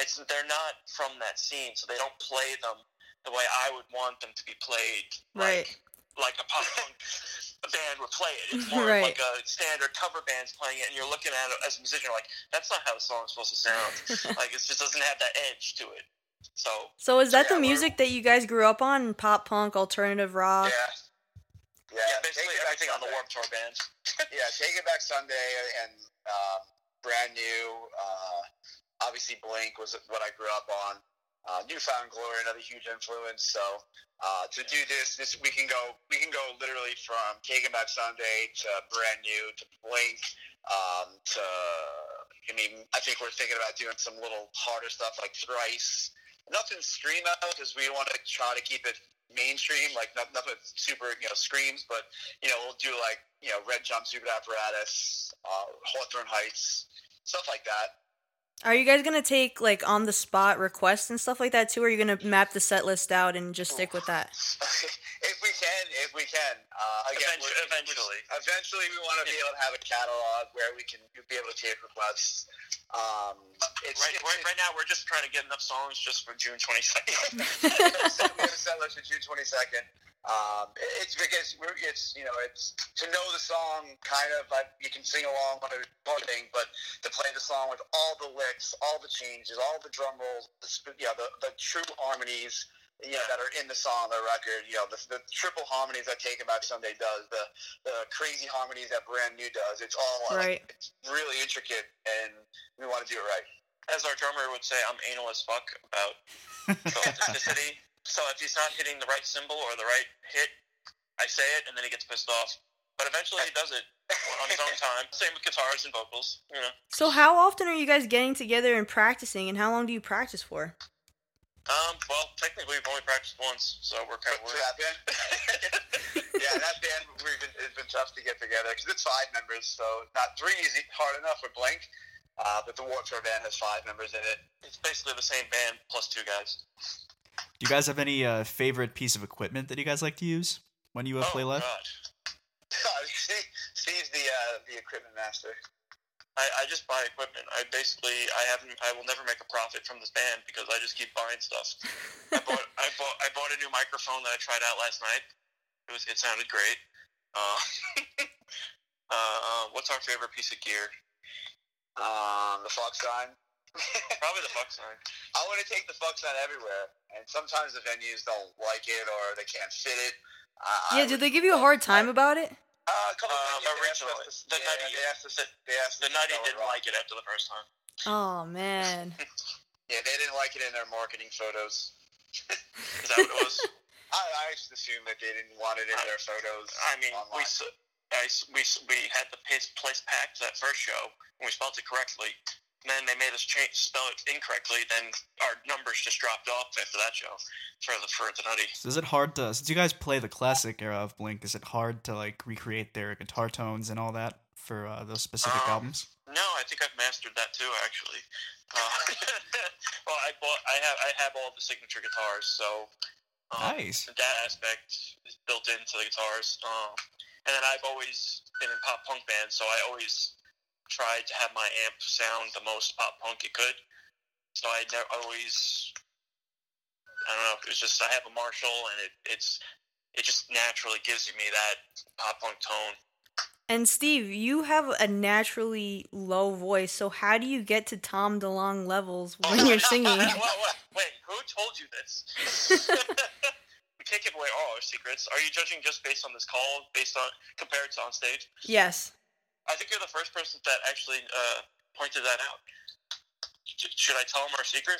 it's they're not from that scene, so they don't play them the way I would want them to be played. Right. Like, like a pop punk band would play it. It's more Right. like a standard cover band's playing it, and you're looking at it as a musician, you're like, that's not how the song's supposed to sound. like it just doesn't have that edge to it. So So is that Yeah, the music that you guys grew up on? Pop punk, alternative rock? yeah, yeah, yeah, Take basically It Back everything on the Sunday. Warp Tour bands. yeah, Take It Back Sunday and um, Brand New. Uh, obviously, Blink was what I grew up on. Uh, New Found Glory, another huge influence. So uh, to do this, this we can go we can go literally from Taking Back Sunday to Brand New to Blink um, to I mean I think we're thinking about doing some little harder stuff like Thrice. Nothing screamo because we want to try to keep it mainstream, like not, nothing super you know screams, but you know we'll do like you know Red Jumpsuit Apparatus, uh, Hawthorne Heights, stuff like that. Are you guys gonna take like on the spot requests and stuff like that too? Or are you gonna map the set list out and just stick with that? if we can, if we can. Uh, again, Eventu- we're- eventually. eventually, we want to be able to have a catalog where we can be able to take requests. Um, it's, Right, it's, right, right now, we're just trying to get enough songs just for June 22nd. we have a set list for June twenty second. Um, it's because we're, it's you know it's to know the song kind of like you can sing along on a recording, but to play the song with all the licks, all the changes, all the drum rolls, the, sp- yeah, the the true harmonies. You know, that are in the song, the record, you know, the, the triple harmonies that Taking Back Sunday does, the the crazy harmonies that Brand New does. It's all uh, Right. like, it's really intricate, and we want to do it right. As our drummer would say, I'm anal as fuck about the authenticity. So if he's not hitting the right cymbal or the right hit, I say it, and then he gets pissed off. But eventually he does it on his own time. Same with guitars and vocals. You know. So how often are you guys getting together and practicing, and how long do you practice for? Um. Well, technically we've only practiced once, so we're kind For, of for that band, yeah, that band we've been, it's been tough to get together because it's five members, so not three is hard enough for Blink. Uh, but the Warped Tour band has five members in it. It's basically the same band plus two guys. Do you guys have any uh, favorite piece of equipment that you guys like to use when you uh, play oh live? God. Steve, Steve's the uh, the equipment master. I, I just buy equipment. I basically I haven't I will never make a profit from this band because I just keep buying stuff. I bought I bought I bought a new microphone that I tried out last night. It was it sounded great. Uh, uh, what's our favorite piece of gear? Um, the fuck sign. Probably the fuck sign. I want to take the fuck sign everywhere, and sometimes the venues don't like it or they can't fit it. Uh, Yeah, I do would- they give you a hard time about it? Uh, a couple Um, venues, they originally, to- the yeah, Nutty- they asked us. the- they asked The Nutty didn't wrong. like it after the first time. Oh man. Yeah, they didn't like it in their marketing photos. Is that what it was? I, I just assumed that they didn't want it in their photos. I mean, we online. s- I s- we we had the place place packed that first show and we spelled it correctly. Then they made us change spell it incorrectly. Then our numbers just dropped off after that show for the for the nutty. So is it hard to since you guys play the classic era of Blink? Is it hard to like recreate their guitar tones and all that for uh, those specific Um, albums? No, I think I've mastered that too. Actually, uh, well, I bought I have I have all the signature guitars, so um, Nice. that aspect is built into the guitars. Um, and then I've always been in pop punk bands, so I always tried to have my amp sound the most pop punk it could. So I never always, I don't know, it was just I have a Marshall, and it it's it just naturally gives you me that pop punk tone. And Steve, you have a naturally low voice, so how do you get to Tom DeLonge levels when oh, you're singing? wait, wait, wait, who told you this? we can't give away all our secrets. Are you judging just based on this call, based on compared to on stage? Yes. I think you're the first person that actually uh, pointed that out. Should I tell him our secret?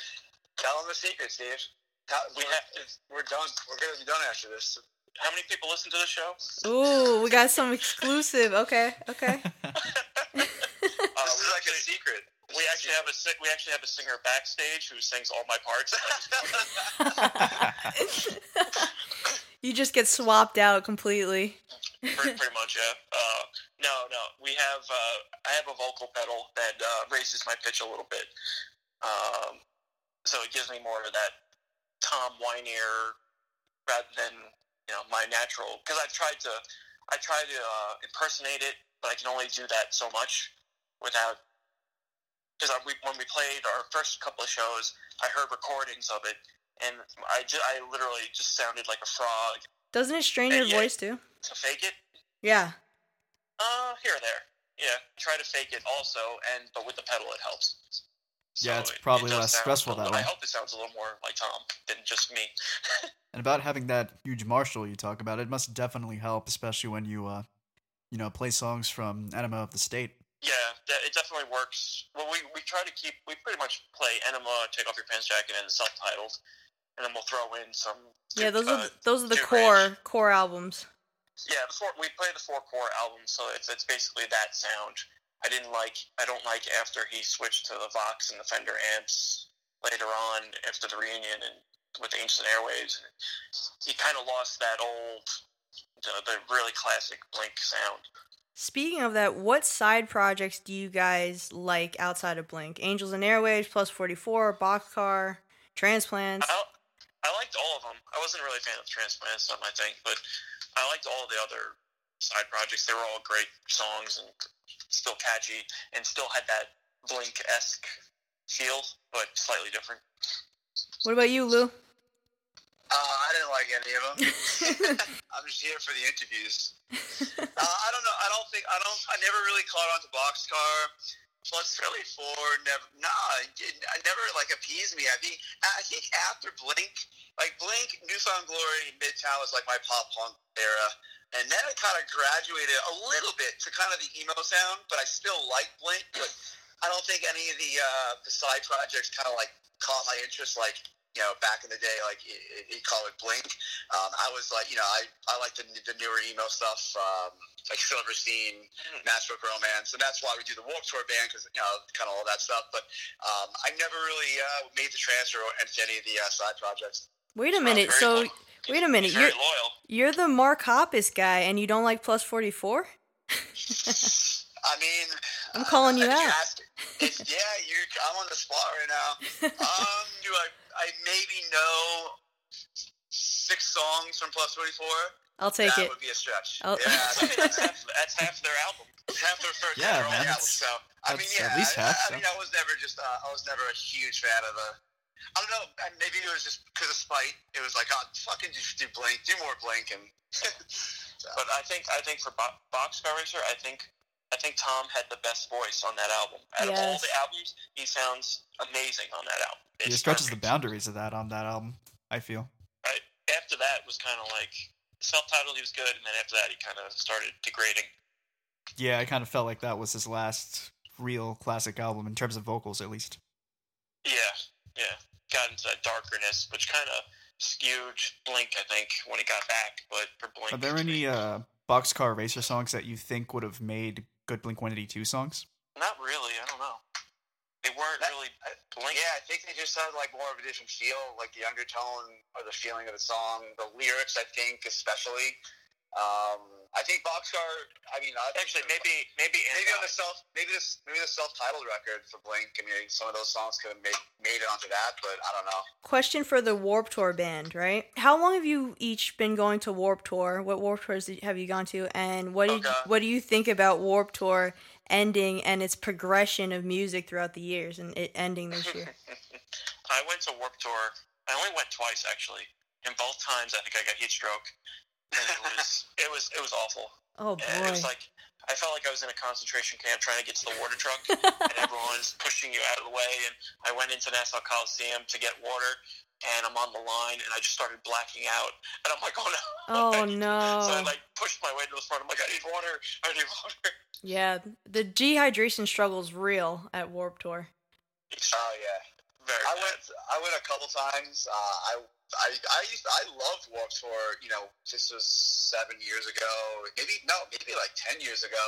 Tell them the secret, Steve. Tell, We we're, have- we're done. We're gonna be done after this. How many people listen to the show? Ooh, we got some exclusive. Okay, okay. Uh, This we, is like a actually, secret. we actually have a we actually have a singer backstage who sings all my parts. you just get swapped out completely. pretty, pretty much, yeah. Uh, no, no, we have uh, I have a vocal pedal that uh, raises my pitch a little bit, um, so it gives me more of that Tom Whinier rather than you know my natural. Because I've tried to I try to uh, impersonate it, but I can only do that so much without. Because we, when we played our first couple of shows, I heard recordings of it, and I, I literally just sounded like a frog. Doesn't it strain Yeah, your voice too? To fake it, Yeah. Uh, here or there. Yeah, try to fake it also, and but with the pedal it helps. Yeah, it's it- it probably less stressful that little- way. I hope it sounds a little more like Tom than just me. And about having that huge Marshall you talk about, it must definitely help, especially when you, uh, you know, play songs from Enema of the State. Yeah, it definitely works. Well, we we try to keep we pretty much play Enema, Take Off Your Pants Jacket, and self-titled, and then we'll throw in some. Yeah, those uh, are the, those are the core Ranch. core albums. Yeah, the four, we play the four core album, so it's it's basically that sound. I didn't like I don't like after he switched to the Vox and the Fender amps later on after the reunion and with Angels and Airwaves. He kind of lost that old, the, the really classic Blink sound. Speaking of that, what side projects do you guys like outside of Blink? Angels and Airwaves, Plus 44, Boxcar, Transplants. I, I liked all of them. I wasn't really a fan of Transplants, not my thing, but I liked all the other side projects. They were all great songs and still catchy, and still had that Blink esque feel, but slightly different. What about you, Lou? Uh, I didn't like any of them. I'm just here for the interviews. Uh, I don't know. I don't think I don't. I never really caught on to Boxcar. Plus, really four never. Nah, it, never like appeased me. I think. I think after Blink, like Blink, New Found Glory, Midtown was like my pop punk era, and then it kind of graduated a little bit to kind of the emo sound. But I still like Blink. But I don't think any of the uh, the side projects kind of like caught my interest. Like you know, back in the day, like you you call it Blink. Um, I was like, you know, I, I like the, the newer emo stuff, um, like Silverstein, Matchbook Romance, and that's why we do the Warp Tour band because you know, kind of all that stuff. But um, I never really uh, made the transfer into any of the uh, side projects. Wait a minute. So loyal. wait a minute. You're loyal. you're the Mark Hoppus guy, and you don't like Plus 44? I mean, I'm calling you uh, if out. ask- if, yeah, you're. I'm on the spot right now. Um, do I? I maybe know six songs from Plus Forty Four. I'll take that it. would be a stretch. Oh. Yeah, I that's half, that's half their album. half their first Yeah, man, album. So I mean, yeah, at least half, I, so. mean, I was never just uh, I was never a huge fan of the. I don't know. Maybe it was just because of spite. It was like, oh, fucking just do Blink, do more Blink, and. so, But I think I think for Bo- Boxcar Racer, I think I think Tom had the best voice on that album. Out of all the albums, he sounds amazing on that album. He It's stretches the boundaries of that on that album, I feel. Right after that was kind of like self-titled. He was good, and then after that, he kind of started degrading. Yeah, I kind of felt like that was his last real classic album in terms of vocals, at least. Yeah, yeah, got into that darkness, which kind of skewed Blink, I think, when he got back. But for Blink, Are there any uh, Boxcar Racer songs that you think would have made good Blink 182 songs? Not really. I don't know. They weren't That- really Blink. yeah, I think they just had like more of a different feel, like the undertone or the feeling of the song, the lyrics. I think especially. Um, I think Boxcar. I mean, I, Actually, maybe maybe maybe on the self, maybe this, maybe the self-titled record for Blink. I mean, some of those songs could have made made it onto that, but I don't know. Question for the Warp Tour band, right? How long have you each been going to Warp Tour? What Warp Tours have you gone to? And what do you, what do you think about Warp Tour ending and its progression of music throughout the years and it ending this year? I went to Warp Tour. I only went twice actually, and both times I think I got heat stroke, and it was it was it was awful. Oh And It was boy. like I felt like I was in a concentration camp trying to get to the water truck, and everyone's pushing you out of the way. And I went into Nassau Coliseum to get water, and I'm on the line, and I just started blacking out. And I'm like, oh no. Oh no. So I like pushed my way to the front. I'm like, I need water. I need water. Yeah, the dehydration struggle is real at Warp Tour. Oh yeah. Very I bad. went. I went a couple times. Uh, I. I, I used I loved Warped Tour. You know, this was seven years ago. Maybe no, maybe like ten years ago.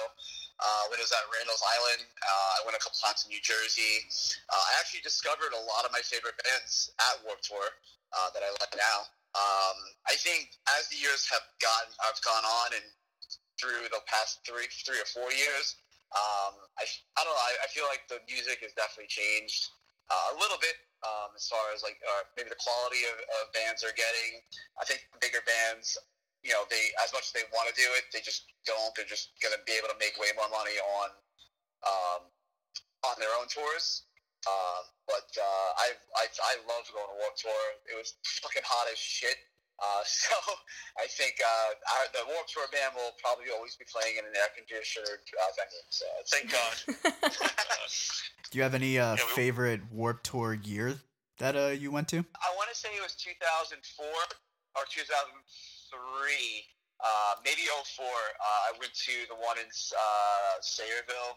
Uh, when it was at Randall's Island, uh, I went a couple times in New Jersey. Uh, I actually discovered a lot of my favorite bands at Warped Tour uh, that I like now. Um, I think as the years have gotten, I've gone on and through the past three, three or four years, um, I, I don't know. I, I feel like the music has definitely changed uh, a little bit um, as far as like uh, maybe the quality of, of bands are getting. I think bigger bands, you know, they as much as they want to do it, they just don't. They're just going to be able to make way more money on um, on their own tours. Um, but uh, I, I I loved going to Warped Tour. It was fucking hot as shit. Uh, so I think uh, our, the Warped Tour band will probably always be playing in an air conditioned uh, venue. So Thank God. Do you have any uh, Yeah, we- favorite Warp Tour year that uh, you went to? I want to say it was 2004 or 2003, uh, maybe 04. Uh, I went to the one in uh, Sayreville,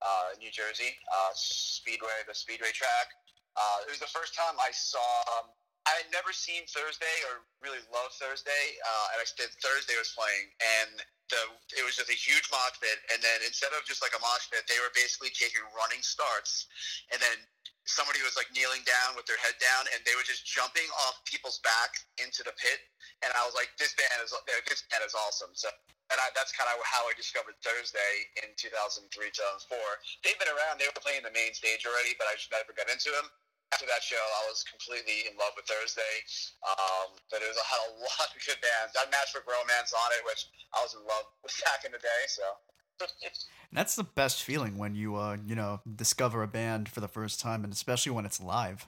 uh, New Jersey, uh, Speedway, the Speedway track. Uh, it was the first time I saw. Um, I had never seen Thursday or really loved Thursday, uh, and I said Thursday was playing, and the it was just a huge mosh pit. And then instead of just like a mosh pit, they were basically taking running starts, and then somebody was like kneeling down with their head down and they were just jumping off people's back into the pit and i was like this band is this band is awesome so and I, that's kind of how i discovered thursday in 2003 2004 they've been around they were playing the main stage already but i just never got into them after that show i was completely in love with thursday. Um, but it was had a lot of good bands. I Matchbook Romance on it which i was in love with back in the day so. That's the best feeling when you uh, you know, discover a band for the first time, and especially when it's live.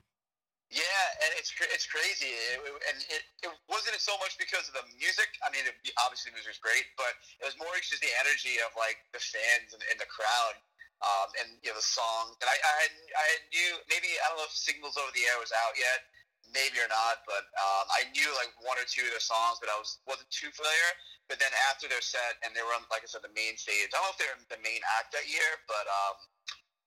Yeah, and it's it's crazy, it, it- and it, it wasn't so much because of the music. I mean, it, obviously the music's great, but it was more just the energy of like the fans and, and the crowd, um, and you know the song. And I I, I knew maybe I don't know if Signals Over the Air was out yet, maybe or not, but um, I knew like one or two of their songs, but I was wasn't too familiar. But then after their set, and they were on, like I said, the main stage. I don't know if they're the main act that year, but um,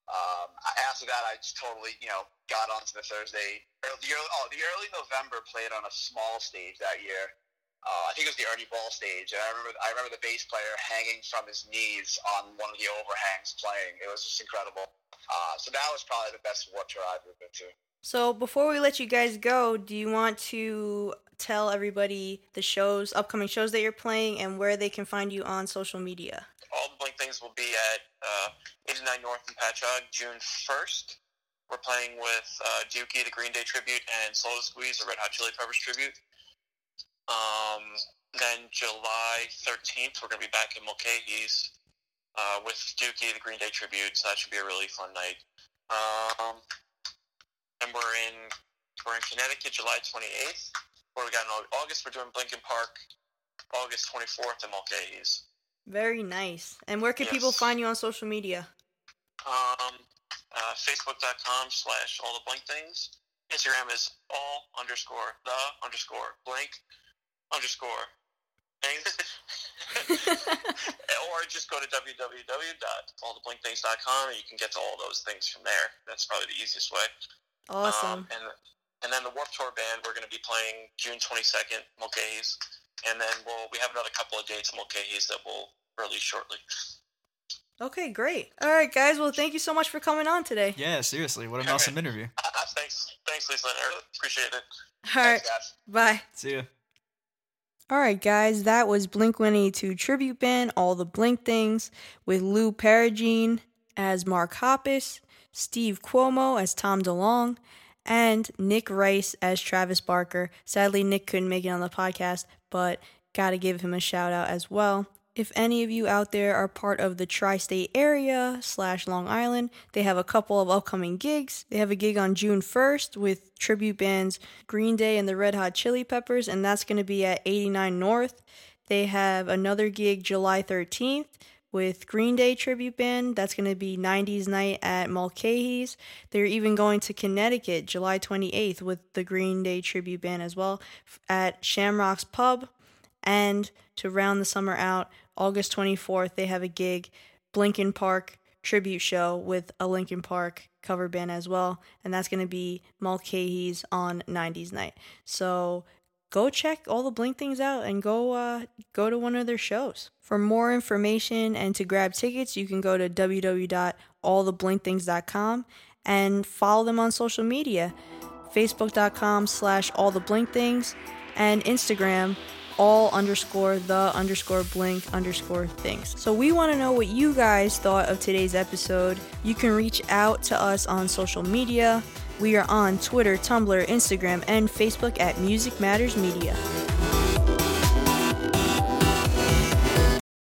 um, after that, I just totally, you know, got onto the Thursday. Or the early, oh, the early November played on a small stage that year. Uh, I think it was the Ernie Ball stage, and I remember I remember the bass player hanging from his knees on one of the overhangs playing. It was just incredible. Uh, so that was probably the best Warped Tour I've ever been to. So before we let you guys go, do you want to tell everybody the shows, upcoming shows that you're playing, and where they can find you on social media? All the Blink things will be at uh, 89 North in Patchogue June 1st. We're playing with uh, Dookie, the Green Day tribute, and Soda Squeeze, the Red Hot Chili Peppers tribute. Um, then July 13th, we're going to be back in Mulcahy's uh, with Dookie, the Green Day tribute, so that should be a really fun night. Um, and we're in we're in Connecticut July 28th. where we got in August? We're doing Blinken Park August 24th in Mulcahy's. Very nice. And where can people find you on social media? Um, uh, Facebook.com slash all the blink things. Instagram is all underscore the underscore blink underscore things. or just go to www.alltheblinkthings.com and you can get to all those things from there. That's probably the easiest way. Awesome. Um, and and then the Warp Tour band, we're going to be playing June 22nd, Mulcahy's, and then we'll we have another couple of dates in Mulcahy's that we'll release shortly. Okay, great. All right, guys. Well, thank you so much for coming on today. Yeah, seriously, what an All awesome right. interview. Uh, uh, thanks, thanks, Lisa. I really appreciate it. All right, Thanks, guys. bye. See ya. All right, guys, that was Blink 182 tribute band, All the Blink Things, with Lou Perigine as Mark Hoppus, Steve Cuomo as Tom DeLonge, and Nick Rice as Travis Barker. Sadly, Nick couldn't make it on the podcast, but gotta give him a shout out as well. If any of you out there are part of the tri-state area slash Long Island, they have a couple of upcoming gigs. They have a gig on June 1st with tribute bands Green Day and the Red Hot Chili Peppers, and that's going to be at 89 North. They have another gig July 13th with Green Day tribute band. That's going to be 90s night at Mulcahy's. They're even going to Connecticut July 28th with the Green Day tribute band as well at Shamrock's Pub. And to round the summer out, August 24th, they have a gig, Blinken Park tribute show with a Linkin Park cover band as well. And that's going to be Mulcahy's on 90s night. So go check all the Blink things out and go uh, go to one of their shows. For more information and to grab tickets, you can go to www.alltheblinkthings.com and follow them on social media, facebook.com slash alltheblinkthings and Instagram all underscore the underscore blink underscore things. So we want to know what you guys thought of today's episode. You can reach out to us on social media. We are on Twitter, Tumblr, Instagram, and Facebook at Music Matters Media.